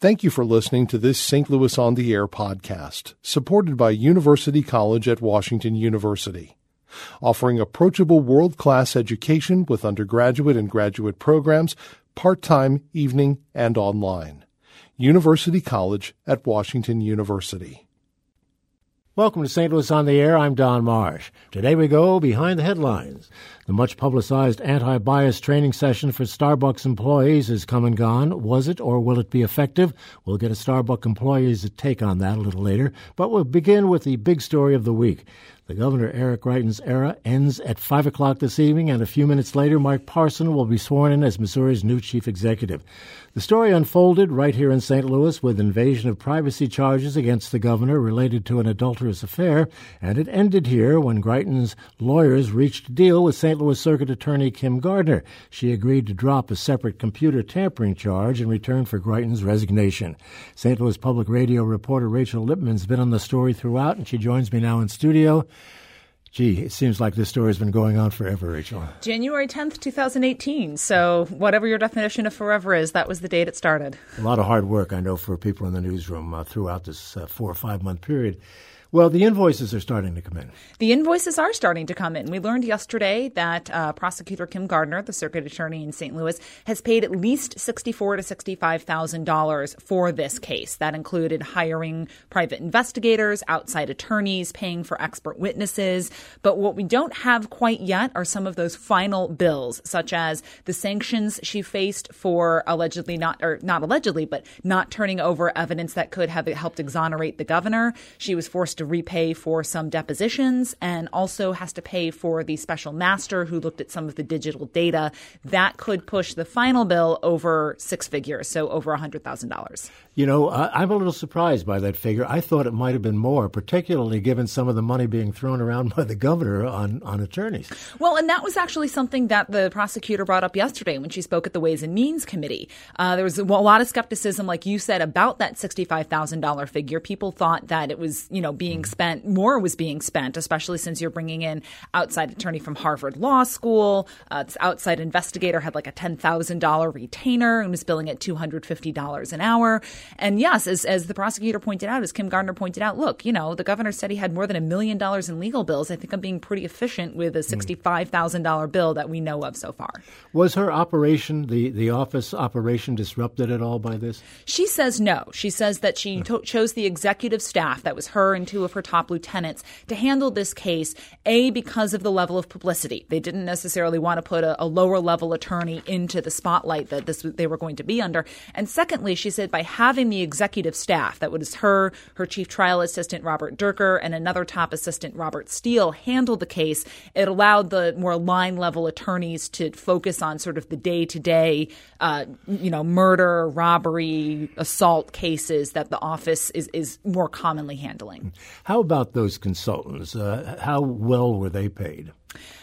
Thank you for listening to this St. Louis on the Air podcast, supported by University College at Washington University, offering approachable world class education with undergraduate and graduate programs, part time, evening, and online. University College at Washington University. Welcome to St. Louis on the Air. I'm Don Marsh. Today we go behind the headlines. The much publicized anti bias training session for Starbucks employees has come and gone. Was it or will it be effective? We'll get a Starbucks employee's take on that a little later. But we'll begin with the big story of the week. The Governor Eric Greitens' era ends at 5 o'clock this evening, and a few minutes later, Mike Parson will be sworn in as Missouri's new chief executive. The story unfolded right here in St. Louis with invasion of privacy charges against the governor related to an adulterous affair, and it ended here when Greitens' lawyers reached a deal with St. Louis Circuit Attorney Kim Gardner. She agreed to drop a separate computer tampering charge in return for Greitens' resignation. St. Louis Public Radio reporter Rachel Lippman's been on the story throughout, and she joins me now in studio. Gee, it seems like this story has been going on forever, Rachel. January 10th, 2018. So, whatever your definition of forever is, that was the date it started. A lot of hard work, I know, for people in the newsroom uh, throughout this uh, four or five month period. Well, the invoices are starting to come in. The invoices are starting to come in. We learned yesterday that uh, prosecutor Kim Gardner, the circuit attorney in St. Louis, has paid at least sixty-four to sixty-five thousand dollars for this case. That included hiring private investigators, outside attorneys, paying for expert witnesses. But what we don't have quite yet are some of those final bills, such as the sanctions she faced for allegedly not, or not allegedly, but not turning over evidence that could have helped exonerate the governor. She was forced to repay for some depositions and also has to pay for the special master who looked at some of the digital data. That could push the final bill over six figures, so over $100,000. You know, I'm a little surprised by that figure. I thought it might have been more, particularly given some of the money being thrown around by the governor on, on attorneys. Well, and that was actually something that the prosecutor brought up yesterday when she spoke at the Ways and Means Committee. Uh, there was a lot of skepticism, like you said, about that $65,000 figure. People thought that it was, you know, being being spent, more was being spent, especially since you're bringing in outside attorney from Harvard Law School. Uh, this outside investigator had like a $10,000 retainer and was billing at $250 an hour. And yes, as, as the prosecutor pointed out, as Kim Gardner pointed out, look, you know, the governor said he had more than a million dollars in legal bills. I think I'm being pretty efficient with a $65,000 bill that we know of so far. Was her operation, the, the office operation, disrupted at all by this? She says no. She says that she to- chose the executive staff, that was her and two two of her top lieutenants to handle this case, A, because of the level of publicity. They didn't necessarily want to put a, a lower level attorney into the spotlight that this they were going to be under. And secondly, she said by having the executive staff, that was her, her chief trial assistant, Robert Dierker, and another top assistant, Robert Steele, handle the case, it allowed the more line level attorneys to focus on sort of the day to day, you know, murder, robbery, assault cases that the office is, is more commonly handling. How about those consultants? Uh, how well were they paid?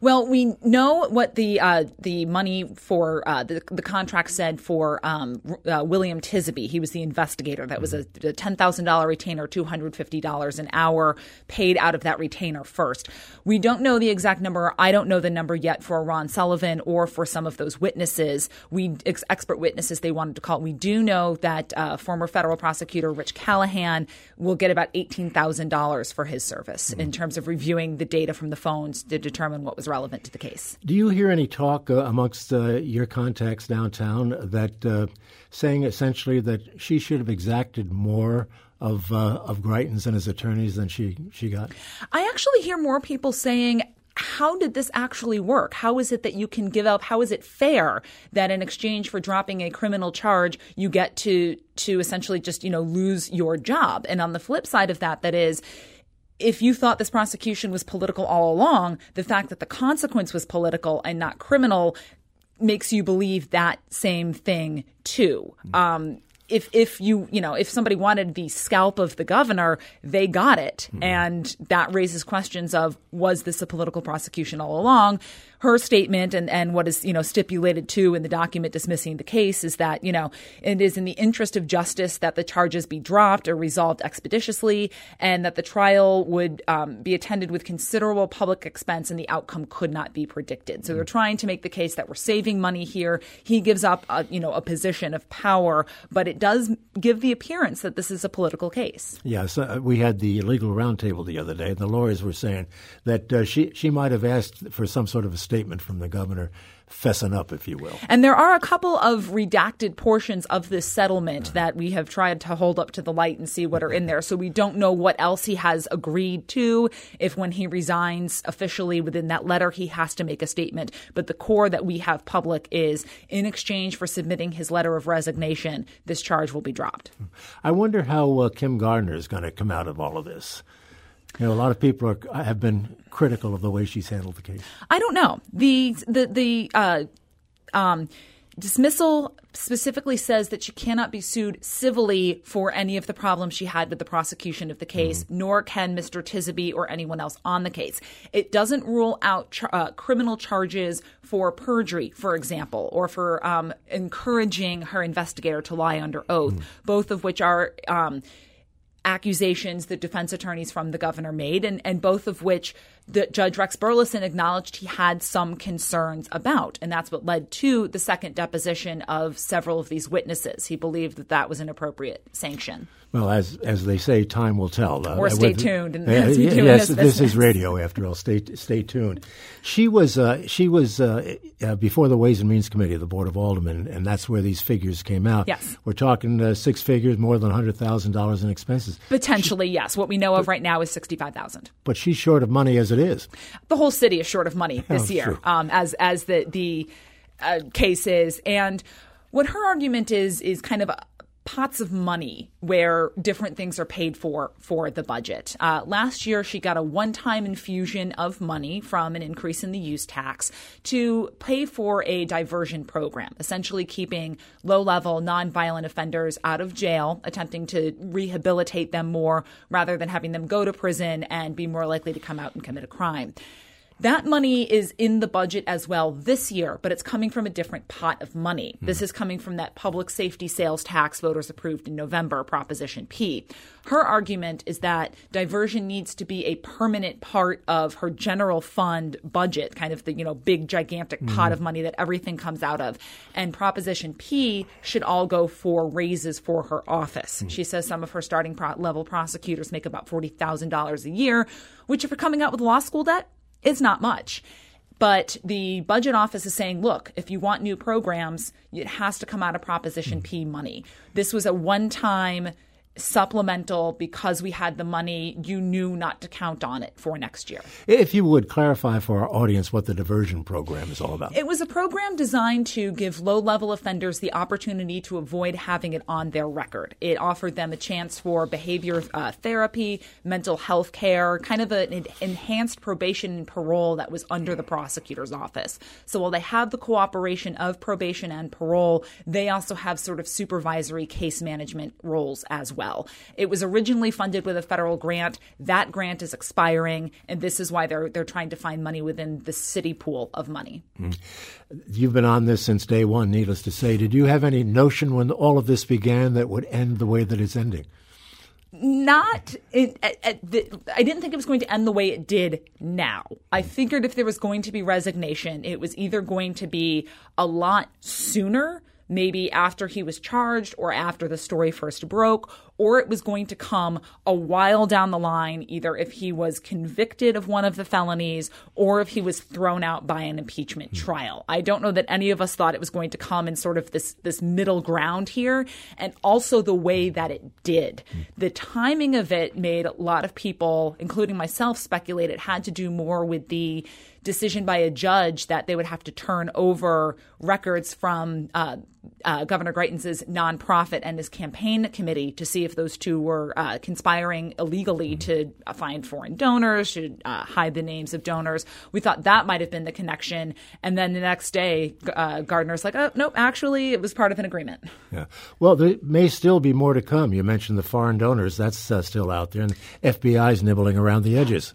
Well, we know what the uh, the money for uh, the, the contract said for um, uh, William Tisaby. He was the investigator. That was a, a ten thousand dollar retainer, two hundred fifty dollars an hour, paid out of that retainer first. We don't know the exact number. I don't know the number yet for Ron Sullivan or for some of those witnesses. We ex- expert witnesses they wanted to call. We do know that uh, former federal prosecutor Rich Callahan will get about eighteen thousand dollars for his service mm-hmm. in terms of reviewing the data from the phones to determine what was relevant to the case. Do you hear any talk uh, amongst uh, your contacts downtown that uh, saying essentially that she should have exacted more of uh, of Greitens and his attorneys than she she got? I actually hear more people saying how did this actually work? How is it that you can give up? How is it fair that in exchange for dropping a criminal charge, you get to to essentially just you know lose your job? And on the flip side of that, that is if you thought this prosecution was political all along, the fact that the consequence was political and not criminal makes you believe that same thing too. Um, if if you you know if somebody wanted the scalp of the governor, they got it, mm-hmm. and that raises questions of was this a political prosecution all along? her statement and, and what is, you know, stipulated to in the document dismissing the case is that, you know, it is in the interest of justice that the charges be dropped or resolved expeditiously and that the trial would um, be attended with considerable public expense and the outcome could not be predicted. So they're trying to make the case that we're saving money here. He gives up, a, you know, a position of power, but it it does give the appearance that this is a political case. Yes, uh, we had the legal roundtable the other day, and the lawyers were saying that uh, she she might have asked for some sort of a statement from the governor fessing up, if you will. And there are a couple of redacted portions of this settlement that we have tried to hold up to the light and see what are in there. So we don't know what else he has agreed to. If when he resigns officially within that letter, he has to make a statement. But the core that we have public is in exchange for submitting his letter of resignation, this charge will be dropped. I wonder how uh, Kim Gardner is going to come out of all of this. You know, a lot of people are, have been critical of the way she's handled the case. I don't know. The the the uh, um, dismissal specifically says that she cannot be sued civilly for any of the problems she had with the prosecution of the case, mm-hmm. nor can Mr. Tisaby or anyone else on the case. It doesn't rule out ch- uh, criminal charges for perjury, for example, or for um, encouraging her investigator to lie under oath, mm-hmm. both of which are. Um, accusations the defense attorneys from the governor made, and, and both of which the Judge Rex Burlison acknowledged he had some concerns about. And that's what led to the second deposition of several of these witnesses. He believed that that was an appropriate sanction. Well, as as they say, time will tell. Uh, or stay with, tuned. And uh, yes, this, this, is radio after all. Stay stay tuned. She was uh, she was uh, uh, before the Ways and Means Committee of the Board of Aldermen, and that's where these figures came out. Yes, we're talking uh, six figures, more than hundred thousand dollars in expenses. Potentially, she, yes. What we know of right now is sixty five thousand. But she's short of money as it is. The whole city is short of money this oh, year, um, as as the the case is, and what her argument is is kind of pots of money where different things are paid for for the budget. Uh, last year, she got a one time infusion of money from an increase in the use tax to pay for a diversion program, essentially keeping low level nonviolent offenders out of jail, attempting to rehabilitate them more rather than having them go to prison and be more likely to come out and commit a crime. That money is in the budget as well this year, but it's coming from a different pot of money. Mm-hmm. This is coming from that public safety sales tax voters approved in November, Proposition P. Her argument is that diversion needs to be a permanent part of her general fund budget, kind of the, you know, big gigantic mm-hmm. pot of money that everything comes out of. And Proposition P should all go for raises for her office. Mm-hmm. She says some of her starting pro- level prosecutors make about $40,000 a year, which if you're coming out with law school debt, it's not much. But the budget office is saying, look, if you want new programs, it has to come out of Proposition P money. This was a one time supplemental because we had the money, you knew not to count on it for next year. If you would clarify for our audience what the diversion program is all about. It was a program designed to give low level offenders the opportunity to avoid having it on their record. It offered them a chance for behavior uh, therapy, mental health care, kind of an enhanced probation and parole that was under the prosecutor's office. So while they have the cooperation of probation and parole, they also have sort of supervisory case management roles as well well. It was originally funded with a federal grant. That grant is expiring, and this is why they're they're trying to find money within the city pool of money. Mm. You've been on this since day one, needless to say. Did you have any notion when all of this began that would end the way that it's ending? not it, the, I didn't think it was going to end the way it did now. I figured if there was going to be resignation, it was either going to be a lot sooner maybe after he was charged or after the story first broke, or it was going to come a while down the line, either if he was convicted of one of the felonies or if he was thrown out by an impeachment mm. trial. I don't know that any of us thought it was going to come in sort of this this middle ground here, and also the way that it did. Mm. The timing of it made a lot of people, including myself, speculate it had to do more with the decision by a judge that they would have to turn over records from uh, uh, Governor Greitens' nonprofit and his campaign committee to see if those two were uh, conspiring illegally to find foreign donors, to uh, hide the names of donors. We thought that might have been the connection. And then the next day, uh, Gardner's like, oh, nope, actually, it was part of an agreement. Yeah. Well, there may still be more to come. You mentioned the foreign donors. That's uh, still out there. And the FBI's nibbling around the edges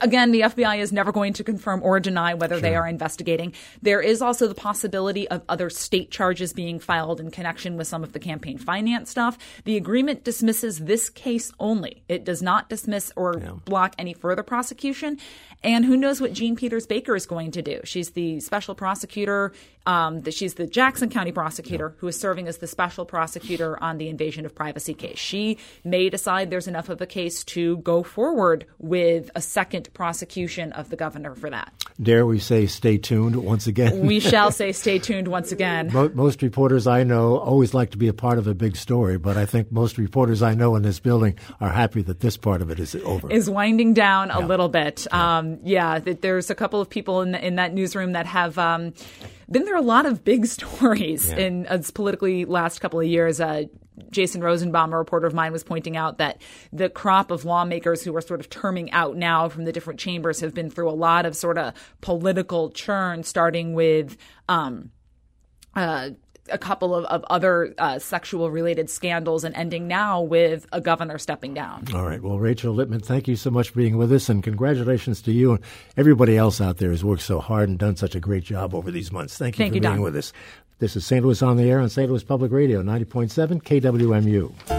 again, the FBI is never going to confirm or deny whether sure. they are investigating. There is also the possibility of other state charges being filed in connection with some of the campaign finance stuff. The agreement dismisses this case only. It does not dismiss or yeah. block any further prosecution. And who knows what Jean Peters Baker is going to do? She's the special prosecutor um, that she's the Jackson County prosecutor who is serving as the special prosecutor on the invasion of privacy case. She may decide there's enough of a case to go forward with a second prosecution of the governor for that. Dare we say stay tuned once again? we shall say stay tuned once again. Most reporters I know always like to be a part of a big story, but I think most reporters I know in this building are happy that this part of it is over. Is winding down a little bit. Yeah, um, yeah there's a couple of people in, the, in that newsroom that have um, been there are a lot of big stories yeah. in uh, politically last couple of years. Uh, Jason Rosenbaum, a reporter of mine, was pointing out that the crop of lawmakers who are sort of terming out now from the different chambers have been through a lot of sort of political churn, starting with um, uh, a couple of, of other uh, sexual related scandals and ending now with a governor stepping down. All right. Well, Rachel Lippman, thank you so much for being with us and congratulations to you and everybody else out there who's worked so hard and done such a great job over these months. Thank you thank for you, being Don. with us. This is St. Louis on the Air on St. Louis Public Radio, 90.7 KWMU.